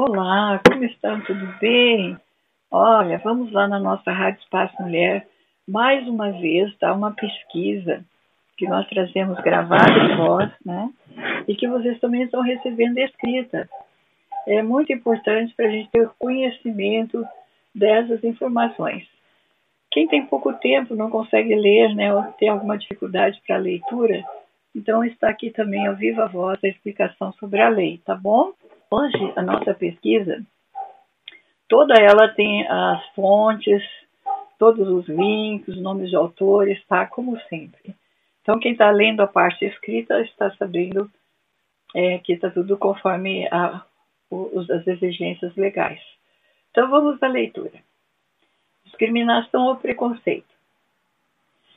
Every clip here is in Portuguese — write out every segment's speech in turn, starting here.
Olá, como estão? Tudo bem? Olha, vamos lá na nossa Rádio Espaço Mulher, mais uma vez, dar uma pesquisa que nós trazemos gravada em voz, né? E que vocês também estão recebendo escrita. É muito importante para a gente ter conhecimento dessas informações. Quem tem pouco tempo, não consegue ler, né, ou tem alguma dificuldade para a leitura, então está aqui também ao viva voz a explicação sobre a lei, tá bom? Hoje, a nossa pesquisa, toda ela tem as fontes, todos os links, nomes de autores, tá? Como sempre. Então, quem está lendo a parte escrita está sabendo é, que está tudo conforme a, os, as exigências legais. Então, vamos à leitura. Discriminação ou preconceito.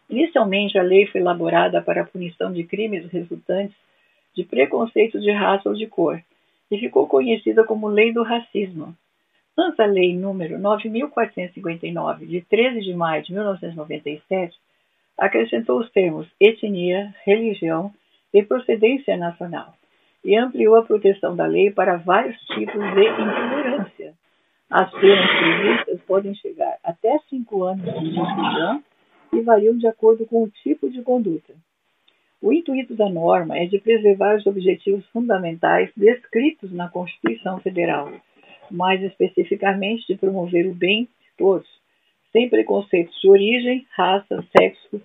Inicialmente, a lei foi elaborada para a punição de crimes resultantes de preconceito de raça ou de cor, e ficou conhecida como Lei do Racismo. Antes a Lei número 9.459, de 13 de maio de 1997, acrescentou os termos etnia, religião e procedência nacional e ampliou a proteção da lei para vários tipos de intolerância. As penas previstas podem chegar até cinco anos de prisão e variam de acordo com o tipo de conduta. O intuito da norma é de preservar os objetivos fundamentais descritos na Constituição Federal, mais especificamente de promover o bem de todos, sem preconceitos de origem, raça, sexo,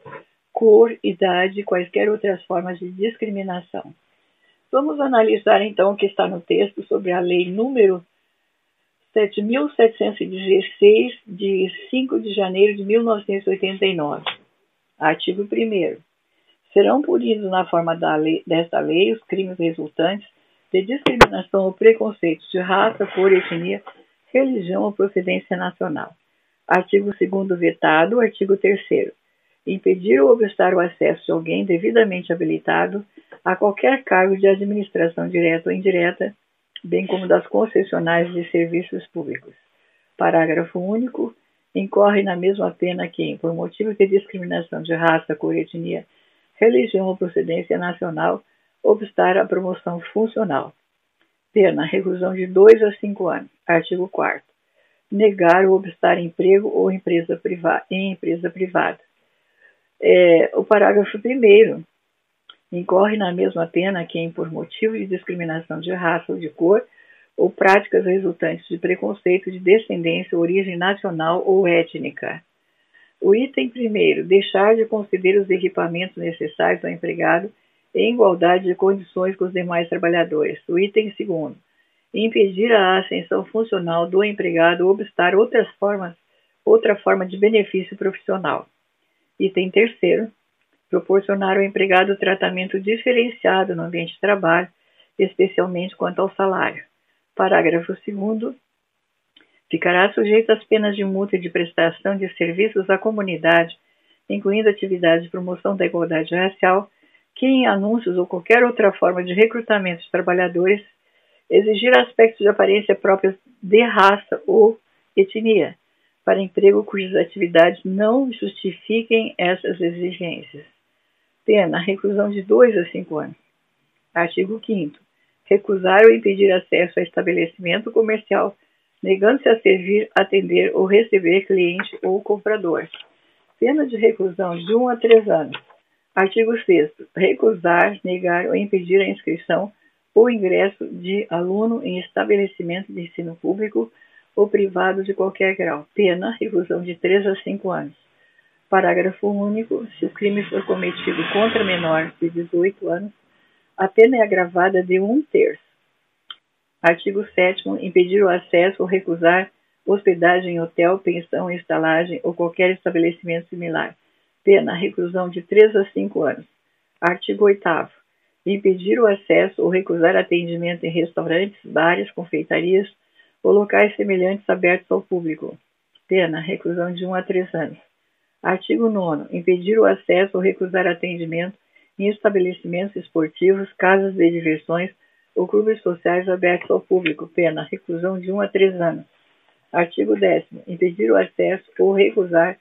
cor, idade e quaisquer outras formas de discriminação. Vamos analisar então o que está no texto sobre a Lei número 7.716, de 5 de janeiro de 1989. Artigo 1 serão punidos na forma lei, desta lei os crimes resultantes de discriminação ou preconceito de raça, cor, etnia, religião ou procedência nacional. Artigo 2 vetado. Artigo 3 Impedir ou obstar o acesso de alguém devidamente habilitado a qualquer cargo de administração direta ou indireta, bem como das concessionárias de serviços públicos. Parágrafo único. Incorre na mesma pena quem, por motivo de discriminação de raça, cor, etnia, religião ou procedência nacional, obstar a promoção funcional. Pena, reclusão de 2 a 5 anos. Artigo 4 Negar ou obstar emprego ou empresa privada, em empresa privada. É, o parágrafo 1 incorre na mesma pena quem, por motivo de discriminação de raça ou de cor, ou práticas resultantes de preconceito de descendência, origem nacional ou étnica, o item primeiro, deixar de conceder os equipamentos necessários ao empregado em igualdade de condições com os demais trabalhadores. O item segundo, impedir a ascensão funcional do empregado ou obstar outras formas, outra forma de benefício profissional. Item terceiro, proporcionar ao empregado tratamento diferenciado no ambiente de trabalho, especialmente quanto ao salário. Parágrafo 2 ficará sujeito às penas de multa e de prestação de serviços à comunidade, incluindo atividades de promoção da igualdade racial, que em anúncios ou qualquer outra forma de recrutamento de trabalhadores exigir aspectos de aparência próprios de raça ou etnia, para emprego cujas atividades não justifiquem essas exigências. Pena, reclusão de 2 a 5 anos. Artigo 5 Recusar ou impedir acesso a estabelecimento comercial negando-se a servir, atender ou receber cliente ou comprador. Pena de reclusão de 1 a 3 anos. Artigo 6 Recusar, negar ou impedir a inscrição ou ingresso de aluno em estabelecimento de ensino público ou privado de qualquer grau. Pena, reclusão de 3 a 5 anos. Parágrafo único. Se o crime for cometido contra menor de 18 anos, a pena é agravada de um terço. Artigo 7 impedir o acesso ou recusar hospedagem em hotel, pensão, estalagem ou qualquer estabelecimento similar. Pena, reclusão de 3 a 5 anos. Artigo 8 impedir o acesso ou recusar atendimento em restaurantes, bares, confeitarias ou locais semelhantes abertos ao público. Pena, reclusão de 1 a 3 anos. Artigo 9 impedir o acesso ou recusar atendimento em estabelecimentos esportivos, casas de diversões ou clubes sociais abertos ao público, pena reclusão de 1 a 3 anos. Artigo 10 impedir o acesso ou recusar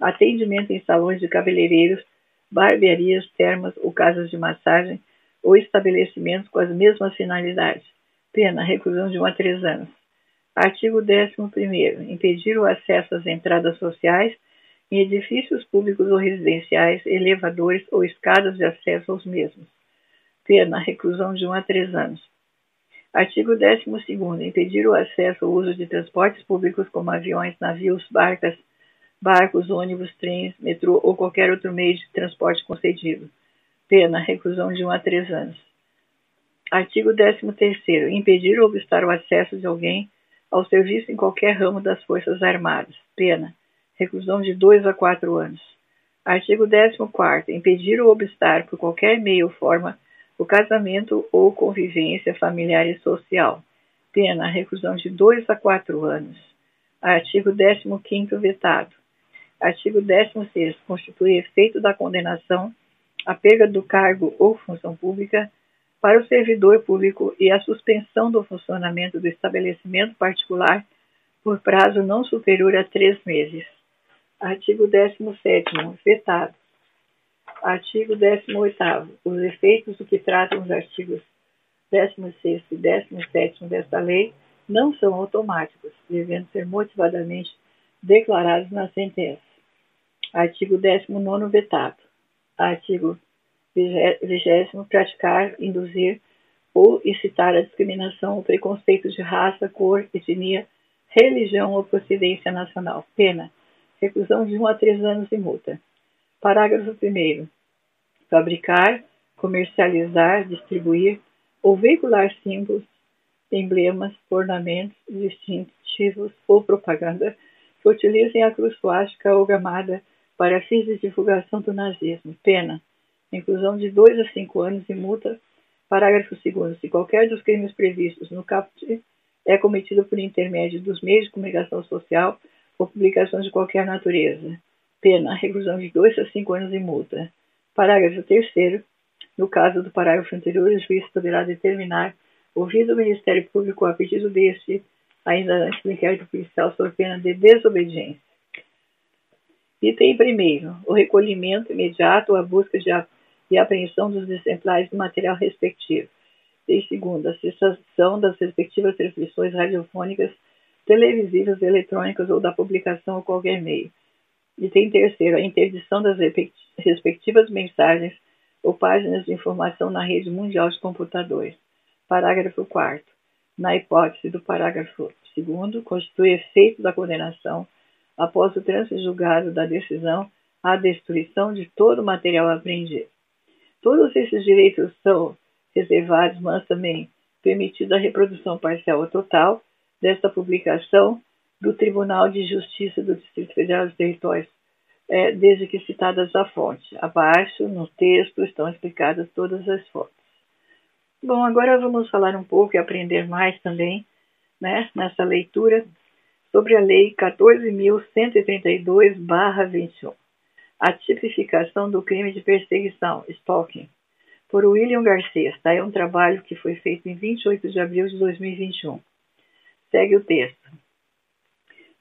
atendimento em salões de cabeleireiros, barbearias, termas ou casas de massagem ou estabelecimentos com as mesmas finalidades. Pena, reclusão de 1 a 3 anos. Artigo 11. Impedir o acesso às entradas sociais em edifícios públicos ou residenciais, elevadores ou escadas de acesso aos mesmos. Pena, reclusão de 1 a 3 anos. Artigo 12. Impedir o acesso ao uso de transportes públicos como aviões, navios, barcas, barcos, ônibus, trens, metrô ou qualquer outro meio de transporte concedido. Pena, reclusão de 1 a 3 anos. Artigo 13. Impedir ou obstar o acesso de alguém ao serviço em qualquer ramo das Forças Armadas. Pena, reclusão de 2 a 4 anos. Artigo 14. Impedir ou obstar por qualquer meio ou forma o casamento ou convivência familiar e social. Pena, reclusão de 2 a 4 anos. Artigo 15 vetado. Artigo 16 constitui efeito da condenação a perda do cargo ou função pública para o servidor público e a suspensão do funcionamento do estabelecimento particular por prazo não superior a três meses. Artigo 17 vetado. Artigo 18 Os efeitos do que tratam os artigos 16 e 17 desta lei não são automáticos, devendo ser motivadamente declarados na sentença. Artigo 19 vetado. Artigo 20 praticar, induzir ou incitar a discriminação ou preconceito de raça, cor, etnia, religião ou procedência nacional. Pena: reclusão de 1 a 3 anos e multa. Parágrafo 1. Fabricar, comercializar, distribuir ou veicular símbolos, emblemas, ornamentos, distintivos ou propaganda que utilizem a cruz suástica ou gamada para fins de divulgação do nazismo. Pena: inclusão de 2 a 5 anos e multa. Parágrafo 2. Se qualquer dos crimes previstos no caput é cometido por intermédio dos meios de comunicação social ou publicações de qualquer natureza. Pena: reclusão de 2 a 5 anos e multa. Parágrafo 3. No caso do parágrafo anterior, o juiz poderá determinar, ouvido o Ministério Público a pedido deste, ainda antes do inquérito policial, sob pena de desobediência. Item primeiro, o recolhimento imediato ou a busca de a, e apreensão dos exemplares do material respectivo. E segundo, a cessação das respectivas transmissões radiofônicas, televisivas, eletrônicas ou da publicação ou qualquer meio. Item terceiro, a interdição das respectivas mensagens ou páginas de informação na rede mundial de computadores. Parágrafo 4 Na hipótese do parágrafo 2 constitui efeito da condenação após o trânsito julgado da decisão, a destruição de todo o material apreendido. Todos esses direitos são reservados, mas também permitida a reprodução parcial ou total desta publicação do Tribunal de Justiça do Distrito Federal dos Territórios, é, desde que citadas a fonte. Abaixo, no texto, estão explicadas todas as fontes. Bom, agora vamos falar um pouco e aprender mais também né, nessa leitura sobre a Lei 14.132-21, a tipificação do crime de perseguição, stalking, por William Garcia. Tá? É um trabalho que foi feito em 28 de abril de 2021. Segue o texto.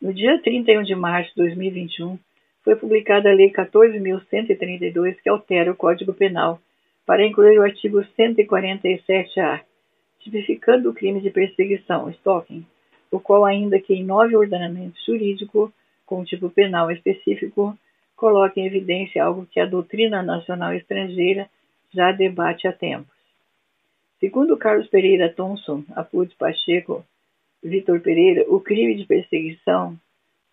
No dia 31 de março de 2021, foi publicada a Lei 14.132, que altera o Código Penal para incluir o artigo 147-A, tipificando o crime de perseguição, stalking, o qual, ainda que em nove ordenamentos jurídicos com tipo penal específico, coloca em evidência algo que a doutrina nacional estrangeira já debate há tempos. Segundo Carlos Pereira Thomson, Apud Pacheco, Vitor Pereira, o crime de perseguição,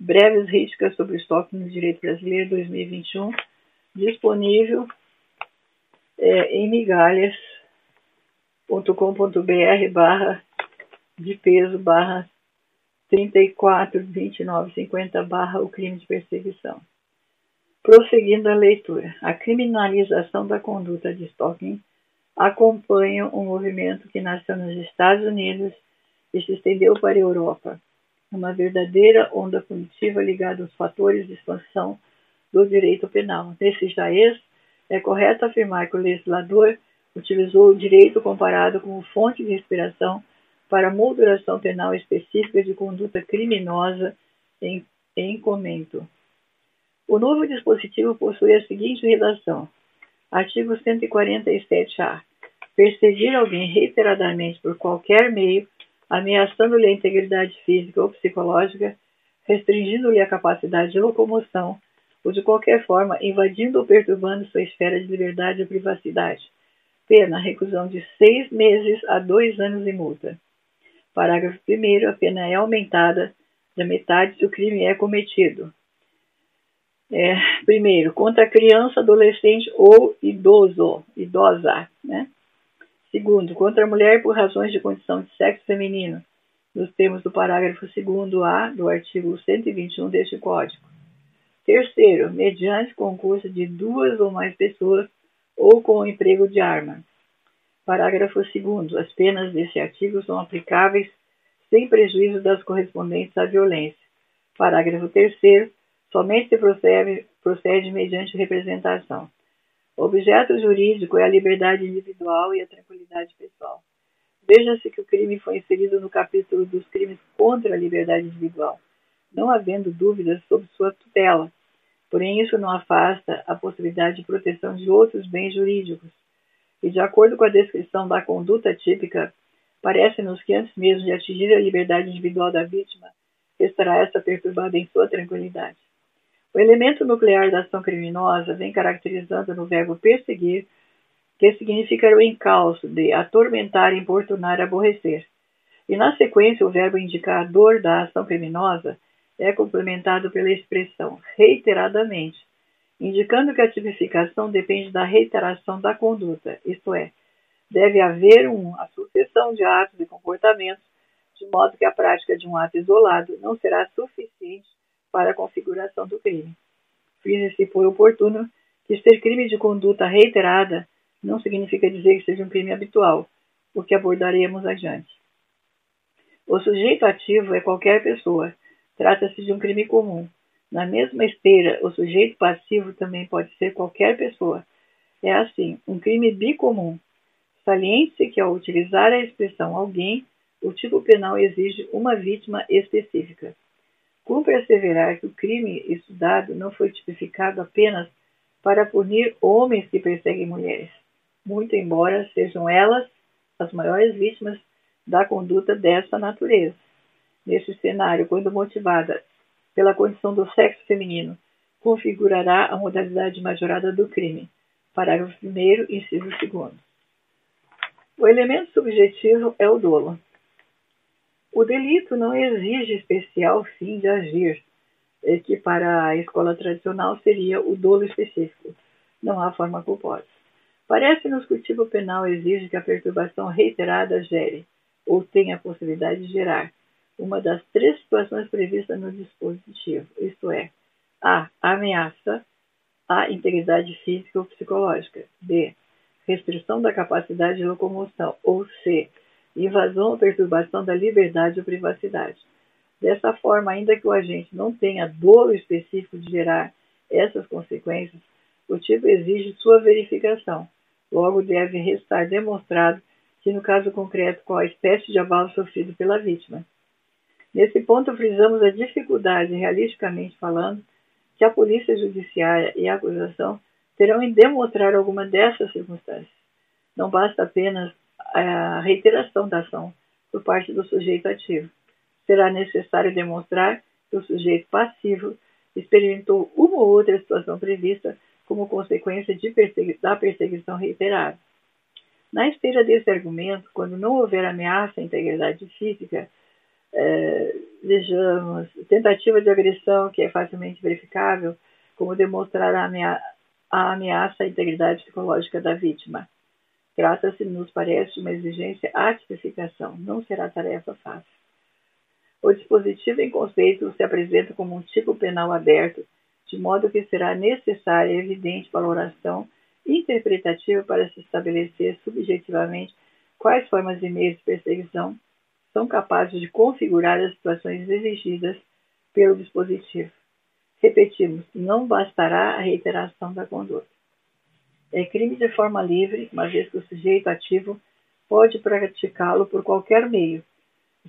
breves críticas sobre o estoque no direito brasileiro 2021, disponível é, em migalhas.com.br barra de peso barra 34, 29, 50 barra o crime de perseguição. Prosseguindo a leitura, a criminalização da conduta de stalking acompanha um movimento que nasceu nos Estados Unidos e se estendeu para a Europa, uma verdadeira onda punitiva ligada aos fatores de expansão do direito penal. Nesse jaez, é correto afirmar que o legislador utilizou o direito comparado como fonte de inspiração para molduração penal específica de conduta criminosa em, em comento. O novo dispositivo possui a seguinte redação: Artigo 147-A. perseguir alguém reiteradamente por qualquer meio, ameaçando-lhe a integridade física ou psicológica, restringindo-lhe a capacidade de locomoção, ou de qualquer forma invadindo ou perturbando sua esfera de liberdade ou privacidade. Pena, reclusão de seis meses a dois anos e multa. Parágrafo 1. A pena é aumentada da metade se o crime é cometido. É, primeiro, contra criança, adolescente ou idoso, idosa. Né? Segundo, contra a mulher por razões de condição de sexo feminino, nos termos do parágrafo 2A do artigo 121 deste Código. Terceiro, mediante concurso de duas ou mais pessoas ou com o emprego de arma. Parágrafo 2. As penas deste artigo são aplicáveis sem prejuízo das correspondentes à violência. Parágrafo 3. Somente se procede, procede mediante representação. O objeto jurídico é a liberdade individual e a tranquilidade pessoal. Veja-se que o crime foi inserido no capítulo dos crimes contra a liberdade individual, não havendo dúvidas sobre sua tutela. Porém, isso não afasta a possibilidade de proteção de outros bens jurídicos. E, de acordo com a descrição da conduta típica, parece-nos que antes mesmo de atingir a liberdade individual da vítima, estará essa perturbada em sua tranquilidade. O elemento nuclear da ação criminosa vem caracterizando no verbo perseguir, que significa o encalço de atormentar, importunar, aborrecer. E na sequência, o verbo indicador da ação criminosa é complementado pela expressão reiteradamente, indicando que a tipificação depende da reiteração da conduta, isto é, deve haver uma sucessão de atos e comportamentos, de modo que a prática de um ato isolado não será suficiente para a configuração do crime. Fiz-se por oportuno que ser crime de conduta reiterada não significa dizer que seja um crime habitual, o que abordaremos adiante. O sujeito ativo é qualquer pessoa. Trata-se de um crime comum. Na mesma esteira, o sujeito passivo também pode ser qualquer pessoa. É assim, um crime bicomum. Saliente-se que, ao utilizar a expressão alguém, o tipo penal exige uma vítima específica. Cumpre asseverar que o crime estudado não foi tipificado apenas para punir homens que perseguem mulheres, muito embora sejam elas as maiores vítimas da conduta dessa natureza. Nesse cenário, quando motivada pela condição do sexo feminino, configurará a modalidade majorada do crime. Parágrafo 1, inciso 2. O elemento subjetivo é o dolo. O delito não exige especial fim de agir, que para a escola tradicional seria o dolo específico. Não há forma culposa. Parece-nos que o tipo penal exige que a perturbação reiterada gere, ou tenha a possibilidade de gerar, uma das três situações previstas no dispositivo, isto é, A. Ameaça, A. Integridade física ou psicológica, B. Restrição da capacidade de locomoção, ou C invasão ou perturbação da liberdade ou privacidade. Dessa forma, ainda que o agente não tenha dolo específico de gerar essas consequências, o tipo exige sua verificação. Logo, deve restar demonstrado que, no caso concreto, qual a espécie de abalo sofrido pela vítima. Nesse ponto, frisamos a dificuldade, realisticamente falando, que a polícia judiciária e a acusação terão em demonstrar alguma dessas circunstâncias. Não basta apenas a reiteração da ação por parte do sujeito ativo. Será necessário demonstrar que o sujeito passivo experimentou uma ou outra situação prevista como consequência persegui da perseguição reiterada. Na esteira desse argumento, quando não houver ameaça à integridade física, é, vejamos, tentativa de agressão que é facilmente verificável, como demonstrar a, amea a ameaça à integridade psicológica da vítima. Trata-se, nos parece, de uma exigência à tipificação. Não será tarefa fácil. O dispositivo em conceito se apresenta como um tipo penal aberto, de modo que será necessária evidente valoração interpretativa para se estabelecer subjetivamente quais formas e meios de perseguição são capazes de configurar as situações exigidas pelo dispositivo. Repetimos, não bastará a reiteração da conduta é crime de forma livre, uma vez que o sujeito ativo pode praticá-lo por qualquer meio.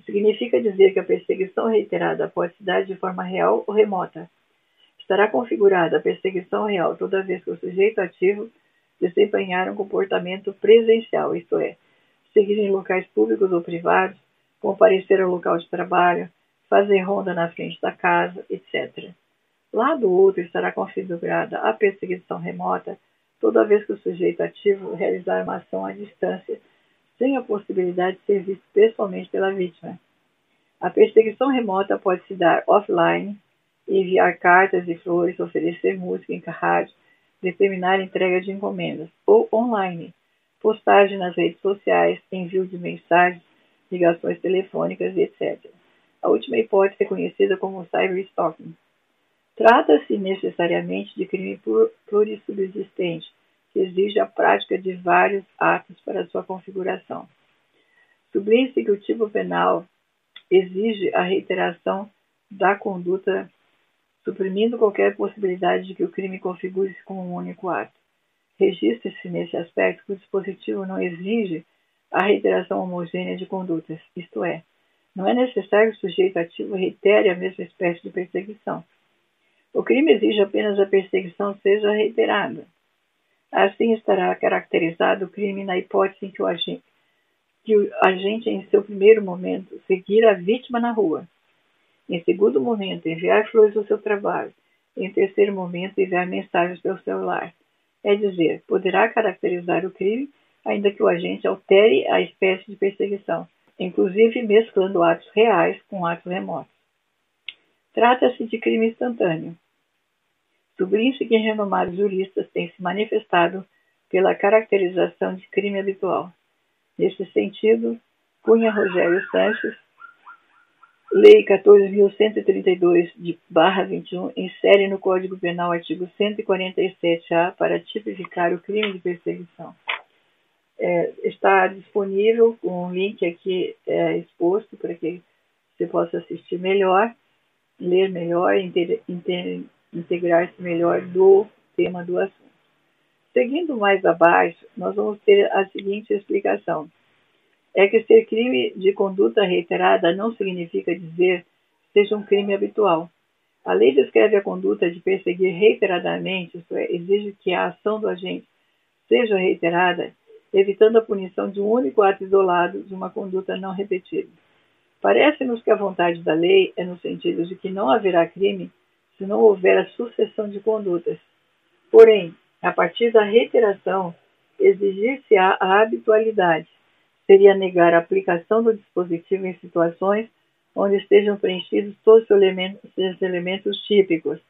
Significa dizer que a perseguição reiterada pode se dar de forma real ou remota. Estará configurada a perseguição real toda vez que o sujeito ativo desempenhar um comportamento presencial, isto é, seguir em locais públicos ou privados, comparecer ao local de trabalho, fazer ronda na frente da casa, etc. Lá do outro estará configurada a perseguição remota toda vez que o sujeito ativo realizar uma ação à distância, sem a possibilidade de ser visto pessoalmente pela vítima. A perseguição remota pode se dar offline, enviar cartas e flores, oferecer música em rádio, determinar entrega de encomendas, ou online, postagem nas redes sociais, envio de mensagens, ligações telefônicas, etc. A última hipótese é conhecida como cyberstalking. Trata-se necessariamente de crime plurissubsistente, exige a prática de vários atos para sua configuração. Sublinhe-se que o tipo penal exige a reiteração da conduta, suprimindo qualquer possibilidade de que o crime configure-se como um único ato. Registre-se nesse aspecto que o dispositivo não exige a reiteração homogênea de condutas, isto é, não é necessário que o sujeito ativo reitere a mesma espécie de perseguição. O crime exige apenas a perseguição seja reiterada. Assim estará caracterizado o crime na hipótese em que o agente, que o agente, em seu primeiro momento, seguir a vítima na rua. Em segundo momento, enviar flores ao seu trabalho. Em terceiro momento, enviar mensagens pelo celular. É dizer, poderá caracterizar o crime, ainda que o agente altere a espécie de perseguição, inclusive mesclando atos reais com atos remotos. Trata-se de crime instantâneo. Sublinhe-se que renomados juristas têm se manifestado pela caracterização de crime habitual. Nesse sentido, Cunha Rogério Sanches, Lei 14.132 de barra 21 insere no Código Penal artigo 147-A para tipificar o crime de perseguição. É, está disponível um link aqui é, exposto para que você possa assistir melhor, ler melhor, integrar-se melhor do tema do assunto. Seguindo mais abaixo, nós vamos ter a seguinte explicação. É que ser crime de conduta reiterada não significa dizer seja um crime habitual. A lei descreve a conduta de perseguir reiteradamente, isto é, exige que a ação do agente seja reiterada, evitando a punição de um único ato isolado de uma conduta não repetida. Parece-nos que a vontade da lei é no sentido de que não haverá crime se não houver a sucessão de condutas. Porém, a partir da reiteração, exigir-se-á a habitualidade. Seria negar a aplicação do dispositivo em situações onde estejam preenchidos todos os elementos, os elementos típicos,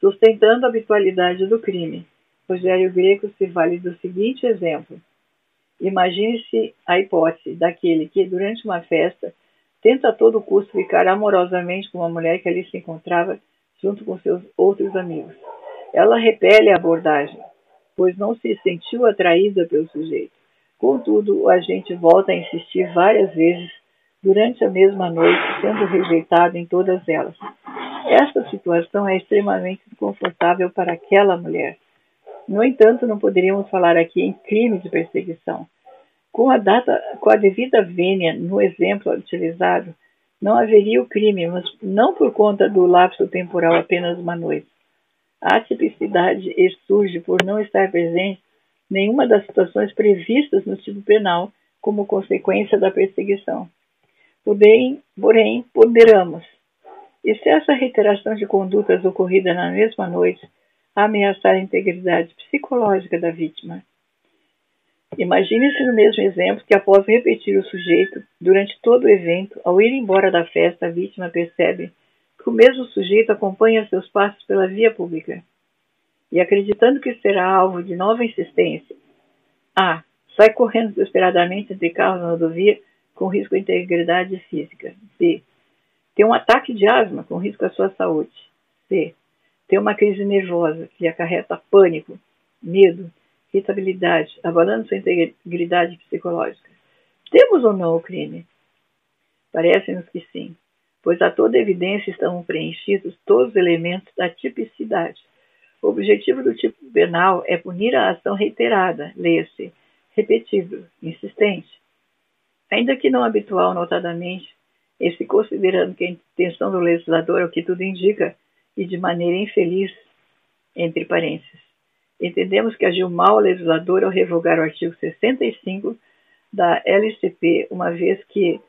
sustentando a habitualidade do crime. Rogério Greco se vale do seguinte exemplo. Imagine-se a hipótese daquele que, durante uma festa, tenta a todo custo ficar amorosamente com uma mulher que ali se encontrava junto com seus outros amigos. Ela repele a abordagem, pois não se sentiu atraída pelo sujeito. Contudo, o agente volta a insistir várias vezes durante a mesma noite, sendo rejeitado em todas elas. Esta situação é extremamente desconfortável para aquela mulher. No entanto, não poderíamos falar aqui em crime de perseguição. Com a, data, com a devida vênia no exemplo utilizado, não haveria o crime, mas não por conta do lapso temporal apenas uma noite. A atipicidade surge por não estar presente nenhuma das situações previstas no tipo penal como consequência da perseguição. Porém, porém, ponderamos. E se essa reiteração de condutas ocorrida na mesma noite ameaçar a integridade psicológica da vítima? Imagine-se no mesmo exemplo que, após repetir o sujeito durante todo o evento, ao ir embora da festa, a vítima percebe que o mesmo sujeito acompanha seus passos pela via pública. E acreditando que será alvo de nova insistência, A. Sai correndo desesperadamente entre carros na rodovia com risco à integridade física. B. Tem um ataque de asma com risco à sua saúde. C. Tem uma crise nervosa que acarreta pânico, medo, irritabilidade, abalando sua integridade psicológica. Temos ou não o crime? Parece-nos que sim, pois a toda evidência estão preenchidos todos os elementos da tipicidade. O objetivo do tipo penal é punir a ação reiterada, leia-se, repetível, insistente. Ainda que não habitual, notadamente, e se considerando que a intenção do legislador é o que tudo indica, e de maneira infeliz, entre parênteses, Entendemos que agiu mal o legislador ao revogar o artigo 65 da LCP, uma vez que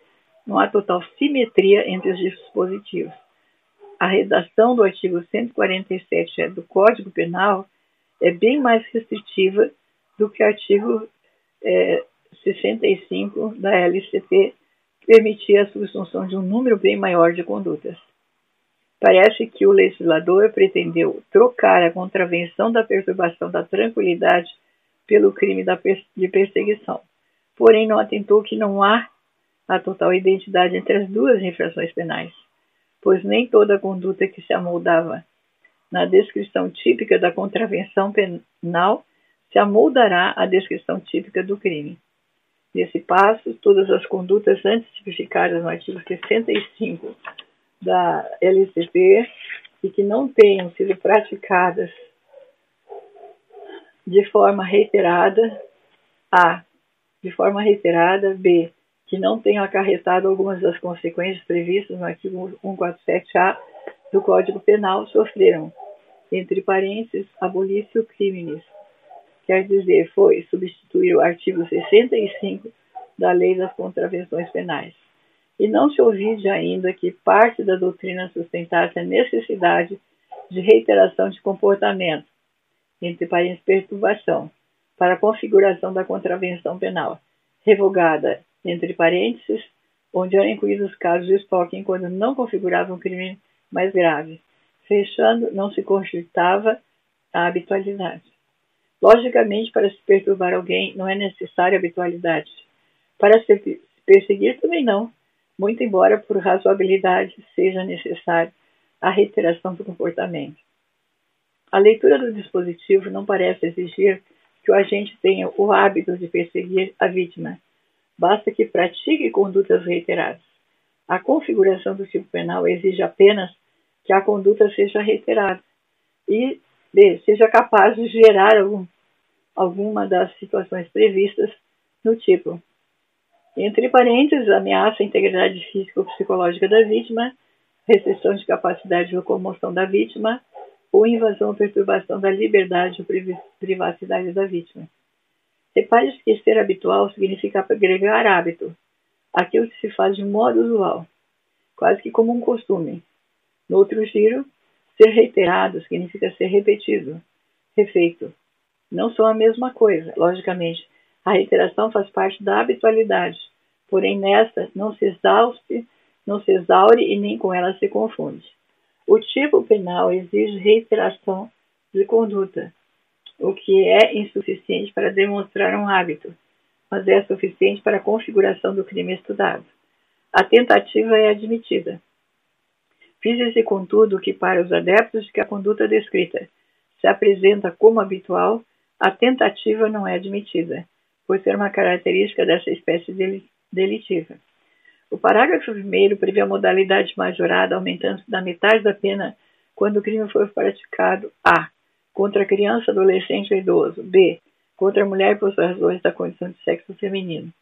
não há total simetria entre os dispositivos. A redação do artigo 147 do Código Penal é bem mais restritiva do que o artigo é, 65 da LCP, que permitia a subsunção de um número bem maior de condutas. Parece que o legislador pretendeu trocar a contravenção da perturbação da tranquilidade pelo crime de perseguição, porém não atentou que não há a total identidade entre as duas infrações penais, pois nem toda conduta que se amoldava na descrição típica da contravenção penal se amoldará à descrição típica do crime. Nesse passo, todas as condutas antes tipificadas no artigo 65 da LCP e que não tenham sido praticadas de forma reiterada, A. De forma reiterada, B. Que não tenham acarretado algumas das consequências previstas no artigo 147A do Código Penal sofreram, entre parênteses, abolício criminis. Quer dizer, foi substituir o artigo 65 da Lei das Contravenções Penais e não se ouvide ainda que parte da doutrina sustentasse a necessidade de reiteração de comportamento, entre parênteses perturbação, para a configuração da contravenção penal, revogada, entre parênteses, onde eram incluídos casos de estoque quando não configuravam um crime mais grave. Fechando, não se consultava a habitualidade. Logicamente, para se perturbar alguém não é necessária habitualidade. Para se perseguir também não, muito embora por razoabilidade seja necessária a reiteração do comportamento. A leitura do dispositivo não parece exigir que o agente tenha o hábito de perseguir a vítima. Basta que pratique condutas reiteradas. A configuração do tipo penal exige apenas que a conduta seja reiterada e B, seja capaz de gerar algum, alguma das situações previstas no tipo. Entre parênteses, ameaça à integridade física ou psicológica da vítima, restrição de capacidade de locomoção da vítima ou invasão ou perturbação da liberdade ou privacidade da vítima. Repare que ser habitual significa agregar hábito, aquilo que se faz de modo usual, quase que como um costume. No outro giro, ser reiterado significa ser repetido, refeito. Não são a mesma coisa, logicamente. A reiteração faz parte da habitualidade, porém nesta não se exauste, não se exaure e nem com ela se confunde. O tipo penal exige reiteração de conduta, o que é insuficiente para demonstrar um hábito, mas é suficiente para a configuração do crime estudado. A tentativa é admitida. Fiz-se, contudo, que para os adeptos de que a conduta descrita se apresenta como habitual, a tentativa não é admitida, por ser uma característica dessa espécie delitiva. O parágrafo 1 prevê a modalidade majorada aumentando da metade da pena quando o crime for praticado a. contra criança, adolescente ou idoso, b. contra a mulher por razões da condição de sexo feminino.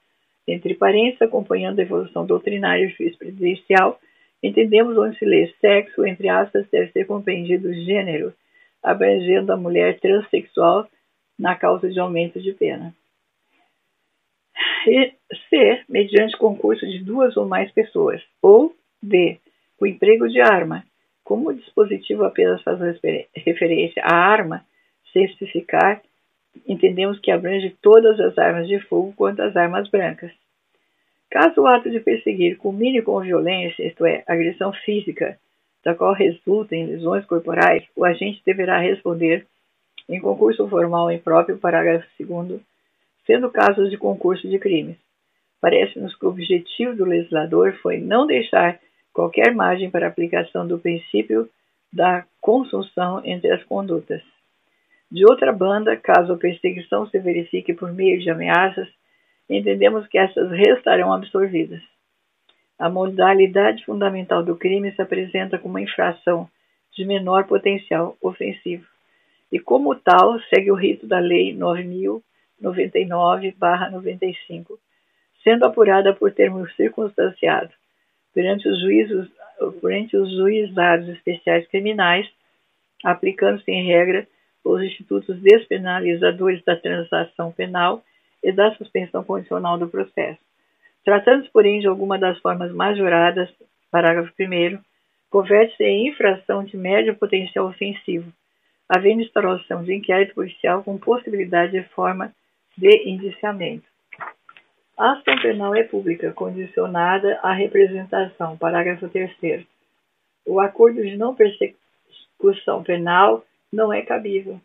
Entre parênteses, acompanhando a evolução doutrinária jurisprudencial, entendemos onde se lê sexo, entre aspas, deve ser compreendido gênero, abrangendo a mulher transexual na causa de aumento de pena. C, mediante concurso de duas ou mais pessoas. Ou D, o emprego de arma. Como o dispositivo apenas faz referência à arma, se especificar, entendemos que abrange todas as armas de fogo quanto as armas brancas. Caso o ato de perseguir culmine com violência, isto é, agressão física, da qual resultem lesões corporais, o agente deverá responder em concurso formal em próprio parágrafo 2 sendo casos de concurso de crimes. Parece-nos que o objetivo do legislador foi não deixar qualquer margem para a aplicação do princípio da consunção entre as condutas. De outra banda, caso a perseguição se verifique por meio de ameaças, entendemos que essas restarão absorvidas. A modalidade fundamental do crime se apresenta como uma infração de menor potencial ofensivo e, como tal, segue o rito da Lei 9.000 99/95, sendo apurada por termos circunstanciado perante os juízos perante os juizados especiais criminais, aplicando-se em regra os institutos despenalizadores da transação penal e da suspensão condicional do processo. Tratando-se, porém, de alguma das formas majoradas, parágrafo 1 converte-se em infração de médio potencial ofensivo, havendo instauração de inquérito policial com possibilidade de forma de indiciamento. A ação penal é pública, condicionada à representação. Parágrafo 3 O acordo de não persecução penal não é cabível.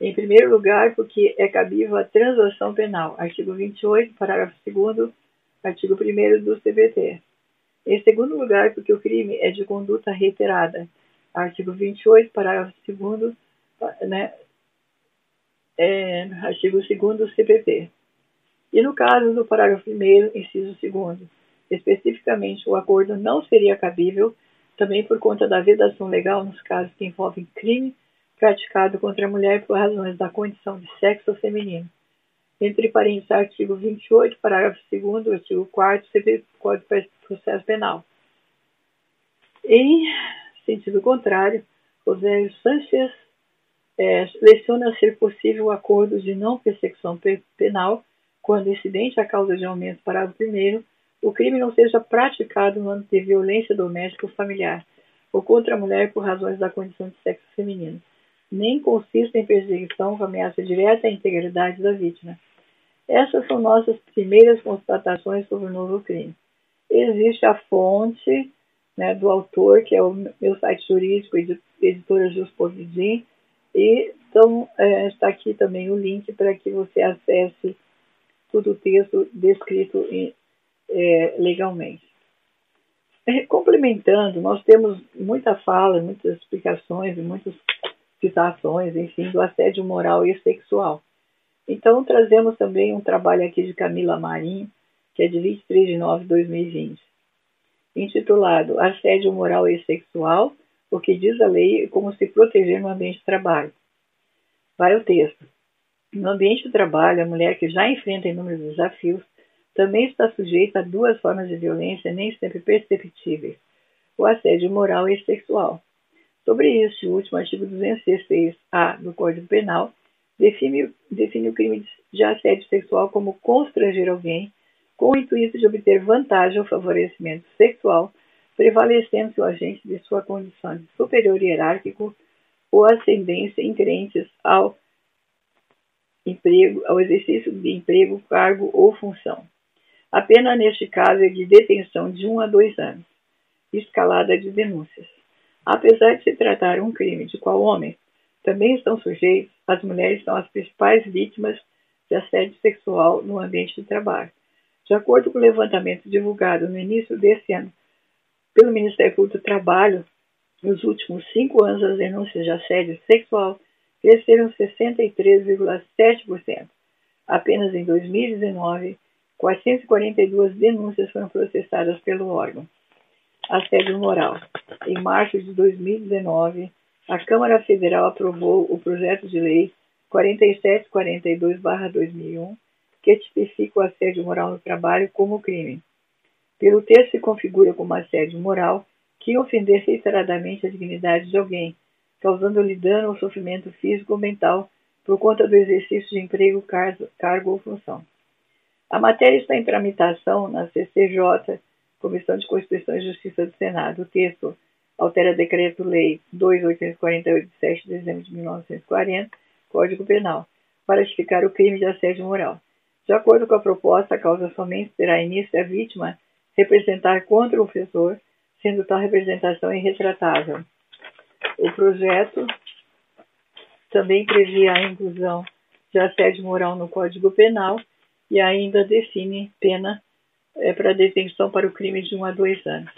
Em primeiro lugar, porque é cabível a transação penal. Artigo 28, parágrafo 2 artigo 1 do CBT. Em segundo lugar, porque o crime é de conduta reiterada. Artigo 28, parágrafo 2 né, é, artigo 2 do CPP. E no caso do parágrafo 1, inciso 2, especificamente, o acordo não seria cabível também por conta da vedação legal nos casos que envolvem crime praticado contra a mulher por razões da condição de sexo feminino. Entre parênteses, artigo 28, parágrafo 2 artigo 4 CP, Código de Processo Penal. Em sentido contrário, José Sanchez é, ser possível o acordo de não persecução penal quando incidente a causa de aumento parágrafo primeiro, o crime não seja praticado no âmbito de violência doméstica ou familiar, ou contra a mulher por razões da condição de sexo feminino, nem consista em perseguição com ameaça direta à integridade da vítima. Essas são nossas primeiras constatações sobre o novo crime. Existe a fonte né, do autor, que é o meu site jurídico, editora Jus Povidim, e então é, está aqui também o link para que você acesse todo o texto descrito em, é, legalmente. É, complementando, nós temos muita fala, muitas explicações, muitas citações, enfim, do assédio moral e sexual. Então, trazemos também um trabalho aqui de Camila Marim, que é de 23 de nove de 2020, intitulado Assédio Moral e Sexual, o que diz a lei e como se proteger no ambiente de trabalho. Vai o texto. No ambiente de trabalho, a mulher que já enfrenta inúmeros desafios também está sujeita a duas formas de violência nem sempre perceptíveis: o assédio moral e sexual. Sobre o último artigo 216-A do Código Penal define, define o crime de assédio sexual como constranger alguém com o intuito de obter vantagem ou favorecimento sexual prevalecendo o agente de sua condição de superior hierárquico ou ascendência incoerentes ao emprego, ao exercício de emprego, cargo ou função. A pena neste caso é de detenção de um a dois anos, escalada de denúncias. Apesar de se tratar um crime de qual homens também estão sujeitos, as mulheres são as principais vítimas de assédio sexual no ambiente de trabalho. De acordo com o levantamento divulgado no início desse ano pelo Ministério do Trabalho, nos últimos cinco anos, as denúncias de assédio sexual cresceram 63,7%. Apenas em 2019, 442 denúncias foram processadas pelo órgão. Assédio moral. Em março de 2019, a Câmara Federal aprovou o projeto de lei 4742-2001, que tipifica o assédio moral no trabalho como crime. Pelo texto se configura como assédio moral que ofender reiteradamente a dignidade de alguém, causando-lhe dano ou sofrimento físico ou mental por conta do exercício de emprego, cargo, cargo ou função. A matéria está em tramitação na CCJ, Comissão de Constituição e Justiça do Senado. O texto altera Decreto-Lei 2848, de 7 de dezembro de 1940, Código Penal, para justificar o crime de assédio moral. De acordo com a proposta, a causa somente terá início a vítima representar contra o ofensor, sendo tal representação irretratável. O projeto também previa a inclusão de assédio moral no Código Penal e ainda define pena é, para detenção para o crime de um a dois anos.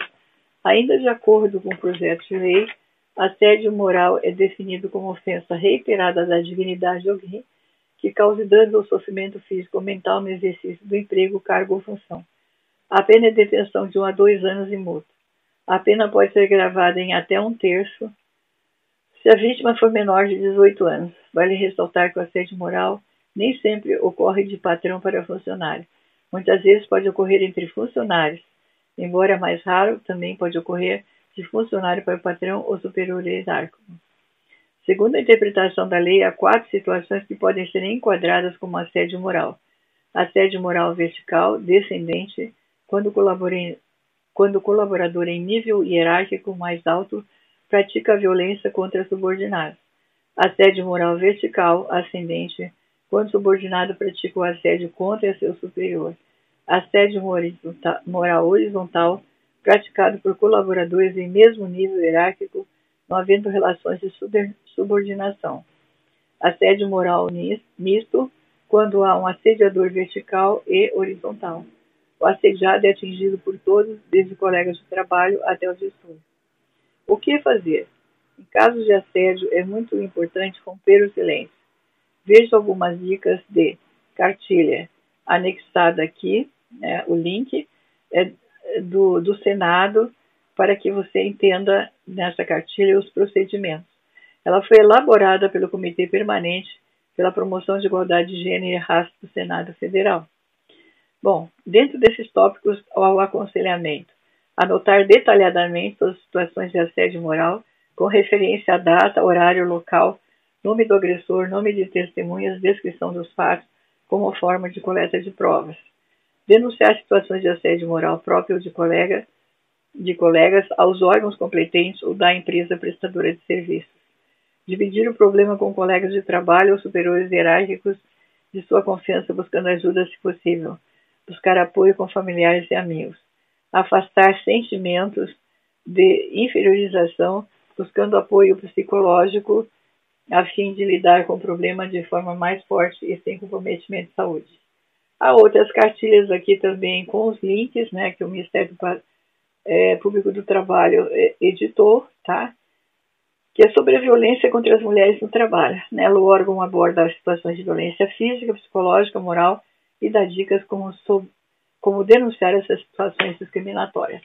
Ainda de acordo com o projeto de lei, assédio moral é definido como ofensa reiterada da dignidade de alguém que cause dano ou sofrimento físico ou mental no exercício do emprego, cargo ou função a pena é detenção de um a dois anos e multa. A pena pode ser gravada em até um terço se a vítima for menor de 18 anos. Vale ressaltar que o assédio moral nem sempre ocorre de patrão para funcionário. Muitas vezes pode ocorrer entre funcionários. Embora mais raro, também pode ocorrer de funcionário para o patrão ou superior hierárquico. Segundo a interpretação da lei, há quatro situações que podem ser enquadradas como assédio moral. Assédio moral vertical, descendente, quando, quando o colaborador em nível hierárquico mais alto pratica violência contra subordinados. Assédio moral vertical, ascendente, quando subordinado pratica o assédio contra seu superior. Assédio moral horizontal, praticado por colaboradores em mesmo nível hierárquico, não havendo relações de subordinação. Assédio moral misto, quando há um assediador vertical e horizontal. O assediado é atingido por todos, desde colegas de trabalho até os gestores. O que fazer? Em casos de assédio, é muito importante romper o silêncio. Veja algumas dicas de cartilha anexada aqui, né, o link é do, do Senado, para que você entenda nessa cartilha os procedimentos. Ela foi elaborada pelo Comitê Permanente pela Promoção de Igualdade de Gênero e Raça do Senado Federal. Bom, dentro desses tópicos, o aconselhamento anotar detalhadamente as situações de assédio moral, com referência à data, horário, local, nome do agressor, nome de testemunhas, descrição dos fatos, como forma de coleta de provas. Denunciar situações de assédio moral próprio de, colega, de colegas aos órgãos competentes ou da empresa prestadora de serviços. Dividir o problema com colegas de trabalho ou superiores hierárquicos de sua confiança, buscando ajuda se possível. Buscar apoio com familiares e amigos afastar sentimentos de inferiorização, buscando apoio psicológico a fim de lidar com o problema de forma mais forte e sem comprometimento de saúde. Há outras cartilhas aqui também com os links, né, que o Ministério é, Público do Trabalho é, editou, tá? Que é sobre a violência contra as mulheres no trabalho. Né? O órgão aborda as situações de violência física, psicológica, moral e dá dicas como como denunciar essas situações discriminatórias.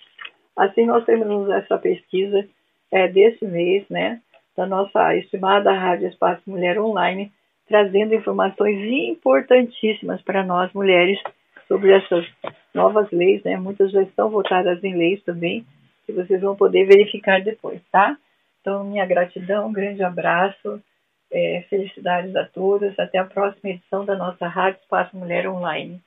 Assim, nós terminamos essa pesquisa é, desse mês, né, da nossa estimada Rádio Espaço Mulher Online, trazendo informações importantíssimas para nós mulheres sobre essas novas leis, né? Muitas já estão votadas em leis também, que vocês vão poder verificar depois, tá? Então, minha gratidão, um grande abraço, é, felicidades a todas, até a próxima edição da nossa Rádio Espaço Mulher Online.